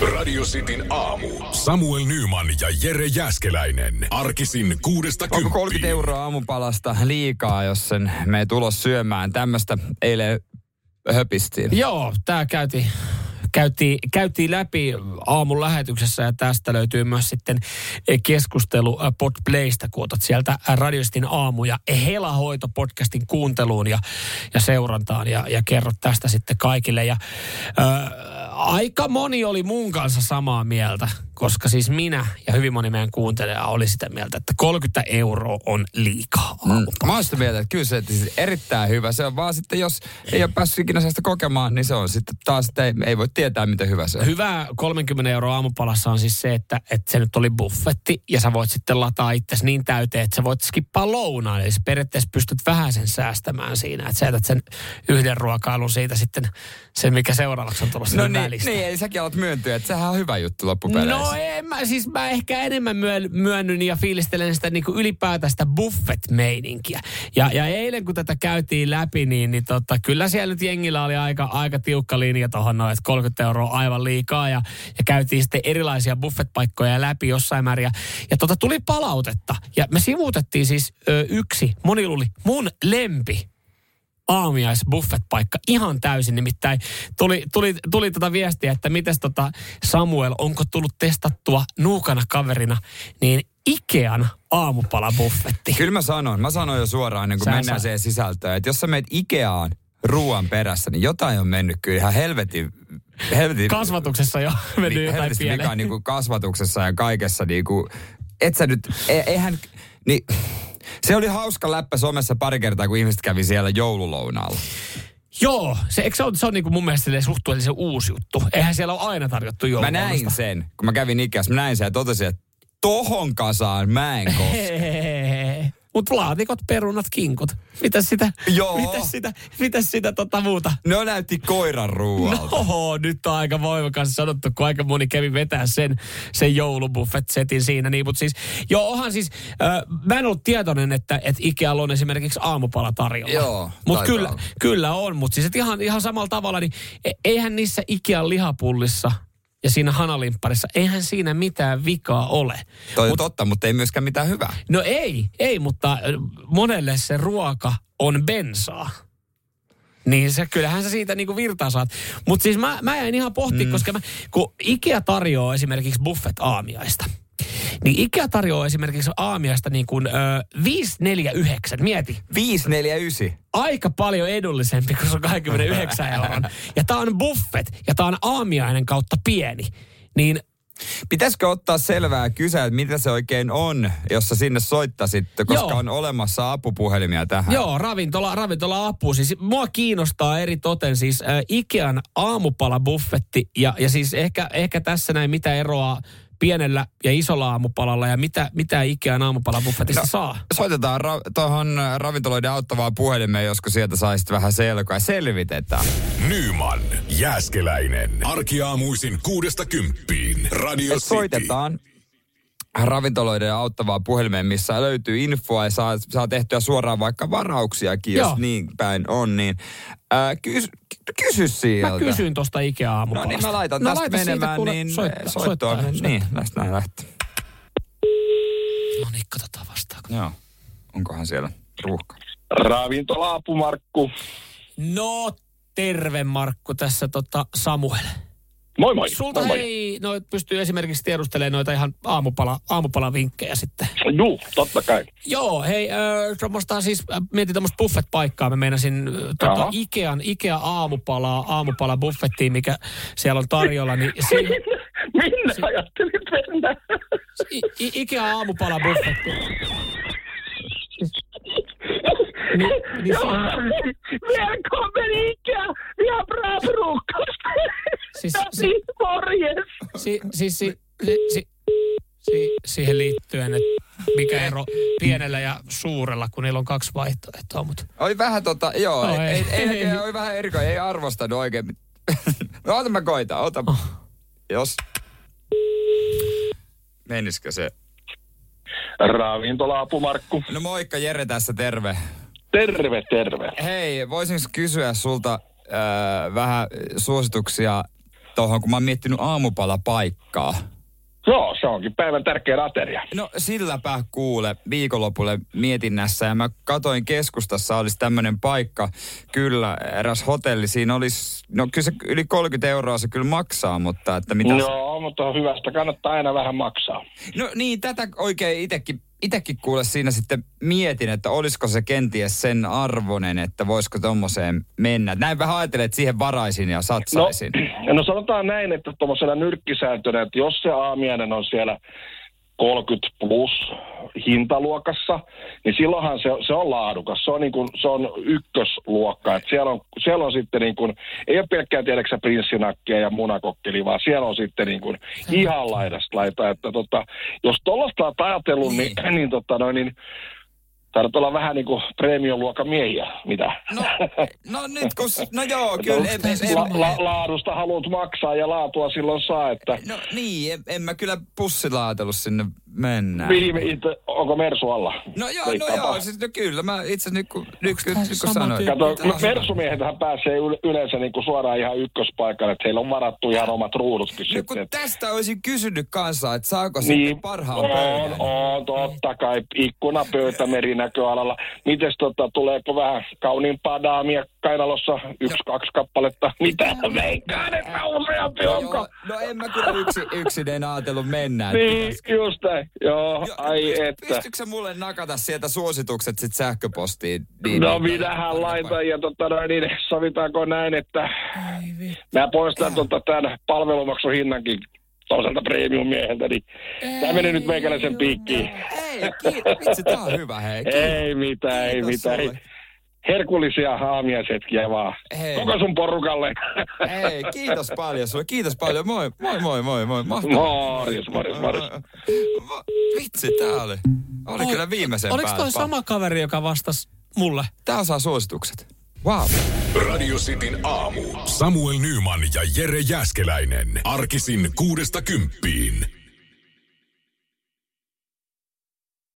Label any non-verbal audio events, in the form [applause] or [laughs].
Radio Cityn aamu. Samuel Nyman ja Jere Jäskeläinen. Arkisin kuudesta Onko 30 kymppiin. euroa aamupalasta liikaa, jos sen menee tulos syömään? Tämmöistä eilen höpistiin. Joo, tämä käytiin, käytiin, käytiin läpi aamun lähetyksessä ja tästä löytyy myös sitten keskustelu äh, Podplaysta, kun otat sieltä Radiostin aamu ja Helahoito podcastin kuunteluun ja, ja seurantaan ja, ja kerrot tästä sitten kaikille. Ja, äh, aika moni oli mun kanssa samaa mieltä, koska siis minä ja hyvin moni meidän kuuntelija oli sitä mieltä, että 30 euroa on liikaa Mm. Mä oon sitä mieltä, että kyllä se siis erittäin hyvä. Se on vaan sitten, jos ei ole päässyt ikinä sellaista kokemaan, niin se on sitten taas, että ei, ei voi tietää, miten hyvä se on. Hyvä 30 euroa aamupalassa on siis se, että, että se nyt oli buffetti ja sä voit sitten lataa itse niin täyteen, että sä voit skippaa lounaan. Eli periaatteessa pystyt vähän sen säästämään siinä, että sä jätät sen yhden ruokailun siitä sitten sen, mikä seuraavaksi on tulossa No niin, välistä. niin, eli säkin alat myöntyä, että sehän on hyvä juttu loppupeleissä. No en mä, siis mä ehkä enemmän myön, myönnyn ja fiilistelen sitä niin kuin ylipäätään sitä buffet-meininkiä. Ja, ja eilen kun tätä käytiin läpi, niin, niin tota, kyllä siellä nyt jengillä oli aika, aika tiukka linja tuohon noin, että 30 euroa aivan liikaa. Ja, ja käytiin sitten erilaisia buffet-paikkoja läpi jossain määrin. Ja, ja tota, tuli palautetta. Ja me sivuutettiin siis ö, yksi, moni luuli, mun lempi aamiais buffet-paikka ihan täysin. Nimittäin tuli, tuli, tuli tota viestiä, että mites tota Samuel, onko tullut testattua nuukana kaverina, niin Ikean aamupalabuffetti. Kyllä mä sanon, mä sanon jo suoraan ennen kuin Sä mennään siihen sisältöön, että jos sä meet Ikeaan ruoan perässä, niin jotain on mennyt kyllä ihan helvetin... helvetin Kasvatuksessa jo [laughs] mennyt niin, jotain pieleen. vikaa niin kuin kasvatuksessa ja kaikessa. Niin kuin, et sä nyt, e, eihän... Niin, se oli hauska läppä somessa pari kertaa, kun ihmiset kävi siellä joululounaalla. Joo, se, eikö se on, se on niin kuin mun mielestä suhteellisen uusi juttu. Eihän siellä ole aina tarjottu Mä joululounasta. näin sen, kun mä kävin Ikeassa, mä näin sen ja totesin, että tohon kasaan mä en koske. [laughs] Mutta laatikot, perunat, kinkut. Mitäs sitä, Joo. mitäs sitä, mitäs sitä tota muuta? Ne näytti koiran ruualta. No, nyt on aika voimakas sanottu, kun aika moni kävi vetää sen, sen joulubuffet-setin siinä. Niin, mutta siis, joo, onhan siis, äh, mä en ollut tietoinen, että, että Ikealla on esimerkiksi aamupala tarjolla. Joo, Mutta taitaa kyllä, kyllä on, mutta siis ihan, ihan samalla tavalla, niin e- eihän niissä Ikean lihapullissa ja siinä hanalimpparissa, eihän siinä mitään vikaa ole. Toi on Mut- totta, mutta ei myöskään mitään hyvää. No ei, ei, mutta monelle se ruoka on bensaa. Niin se, kyllähän sä siitä niinku virtaa saat. Mutta siis mä, mä jäin ihan pohtimaan, mm. koska mä, kun Ikea tarjoaa esimerkiksi buffet-aamiaista, niin Ikea tarjoaa esimerkiksi aamiaista niin kuin ö, 549, mieti. 549. Aika paljon edullisempi kuin se on 29 euron. Ja tää on buffet ja tää on aamiainen kautta pieni. Niin Pitäisikö ottaa selvää kysyä, että mitä se oikein on, jos sä sinne soittaisit, koska Joo. on olemassa apupuhelimia tähän. Joo, ravintola, ravintola apu. Siis mua kiinnostaa eri toten siis äh, Ikean aamupalabuffetti ja, ja siis ehkä, ehkä tässä näin mitä eroa pienellä ja isolla aamupalalla ja mitä, mitä Ikean aamupalabuffetista no. saa. Soitetaan ra- tuohon ravintoloiden auttavaan puhelimeen, josko sieltä saisit vähän selkoa ja selvitetään. Nyman, Jääskeläinen. Arkiaamuisin kuudesta kymppiin. Radio Et City. soitetaan ravintoloiden auttavaa puhelimeen, missä löytyy infoa ja saa, saa tehtyä suoraan vaikka varauksiakin, jos Joo. niin päin on. Niin, ää, kys, kysy sieltä. Mä kysyin tosta Ikea No niin, mä laitan No tästä laita siitä, menemään, kuule, niin soittaa, soittoon. soittaa, Niin, tästä näin lähtee. No niin, katsotaan vastaako. Joo. Onkohan siellä ruuhka? Ravintola-apu Markku. No, terve Markku tässä tota Samuel. Moi moi. Sulta moi, moi. hei, no pystyy esimerkiksi tiedustelemaan noita ihan aamupala, aamupalavinkkejä sitten. Juu, totta kai. Joo, hei, äh, siis, äh, mietin tuommoista buffet-paikkaa. Mä meinasin äh, tota. Ikean, Ikea aamupalaa, aamupala buffettiin, mikä siellä on tarjolla. Niin [laughs] si, Minne ajattelit mennä? I, I, Ikea aamupala buffetti. [laughs] Niin, niin Joo, si, välkommen Ikea! Siis- Ja si- niin, morjes! si, si, si, si, si, si, siihen liittyen, että mikä ero pienellä ja suurella, kun niillä on kaksi vaihtoehtoa. Mutta Oli vähän tota, joo, No ei, ei. ei, ei, ei, oli vähän erikoinen, ei arvostanut oikein. [laughs] no ota mä koitan, ota. Oh. Jos. Menisikö se? Ravintola-apu Markku. No moikka, Jere tässä, terve. Terve, terve. Hei, voisinko kysyä sulta äh, vähän suosituksia tuohon, kun mä oon miettinyt aamupalapaikkaa. Joo, se onkin päivän tärkeä ateria. No silläpä kuule viikonlopulle mietinnässä ja mä katoin keskustassa olisi tämmöinen paikka. Kyllä, eräs hotelli, siinä olisi, no kyllä se yli 30 euroa se kyllä maksaa, mutta että mitä... Joo, mutta hyvästä kannattaa aina vähän maksaa. No niin, tätä oikein itekin, itekin kuule siinä sitten mietin, että olisiko se kenties sen arvonen, että voisiko tommoseen mennä. Näin vähän ajattelen, että siihen varaisin ja satsaisin. No, [clears throat] no sanotaan näin, että tuommoisena nyrkkisääntönä, että jos se aamiainen on siellä 30 plus hintaluokassa, niin silloinhan se, se on laadukas. Se on, niin kuin, se on ykkösluokka. Et siellä, on, siellä on sitten niin kuin, ei ole pelkkää tiedäksä prinssinakkia ja munakokkeli, vaan siellä on sitten niin kuin ihan laidasta laita. Että tota, jos tuollaista olet ajatellut, niin, niin, niin, tota, noin, niin Taidat olla vähän niin kuin premium-luokan miehiä, mitä? No, no nyt kun, no joo, [laughs] kyllä. En, en, en, la, la, laadusta haluat maksaa ja laatua silloin saa, että... No niin, en, en mä kyllä pussilla ajatellut sinne mennä. Viime itse, onko Mersu alla? No joo, no joo, siis no kyllä. Mä itse nyt kun, nyt, nyt, nyt kun sanoin. Kato, Mersumiehethän pääsee yle- yleensä niin kuin suoraan ihan ykköspaikalle, että heillä on varattu ihan omat ruudutkin No kun sitten. että- tästä olisin kysynyt kanssa, että saako sitten Niin, parhaan on, pöydän. on, totta kai. Ikkuna, pöytä, merinäköalalla. Mites tota, tuleeko vähän kauniimpaa daamia kainalossa? Yksi, kaksi kappaletta. Mitä veikkaan, että useampi onko? Joo, no en mä kyllä yksi, yksin en ajatellut mennä. Niin, just näin. Joo, Joo, ai että. Pystytkö sä mulle nakata sieltä suositukset sit sähköpostiin? Niin, No minähän laitan ja tota, noin, niin, sovitaanko näin, että mä poistan tota, tämän palvelumaksun hinnankin toiselta premium-mieheltä, niin tämä meni nyt meikäläisen piikkiin. Ei, ki- vitsi, tää on hyvä, hei. Ki- Ei mitään, ei Kiitos mitään. sulle. Herkullisia aamiaishetkiä vaan. Hei. Koko sun porukalle. Hei, kiitos paljon sulle. Kiitos paljon. Moi, moi, moi, moi, moi. Mahtavaa. Morjes, morjes, morjes. Vitsi, tää oli. Oli kyllä viimeisen Oliko päälle. toi sama kaveri, joka vastasi mulle? Tää saa suositukset. Wow. Radio Cityn aamu. Samuel Nyman ja Jere Jäskeläinen. Arkisin kuudesta kymppiin.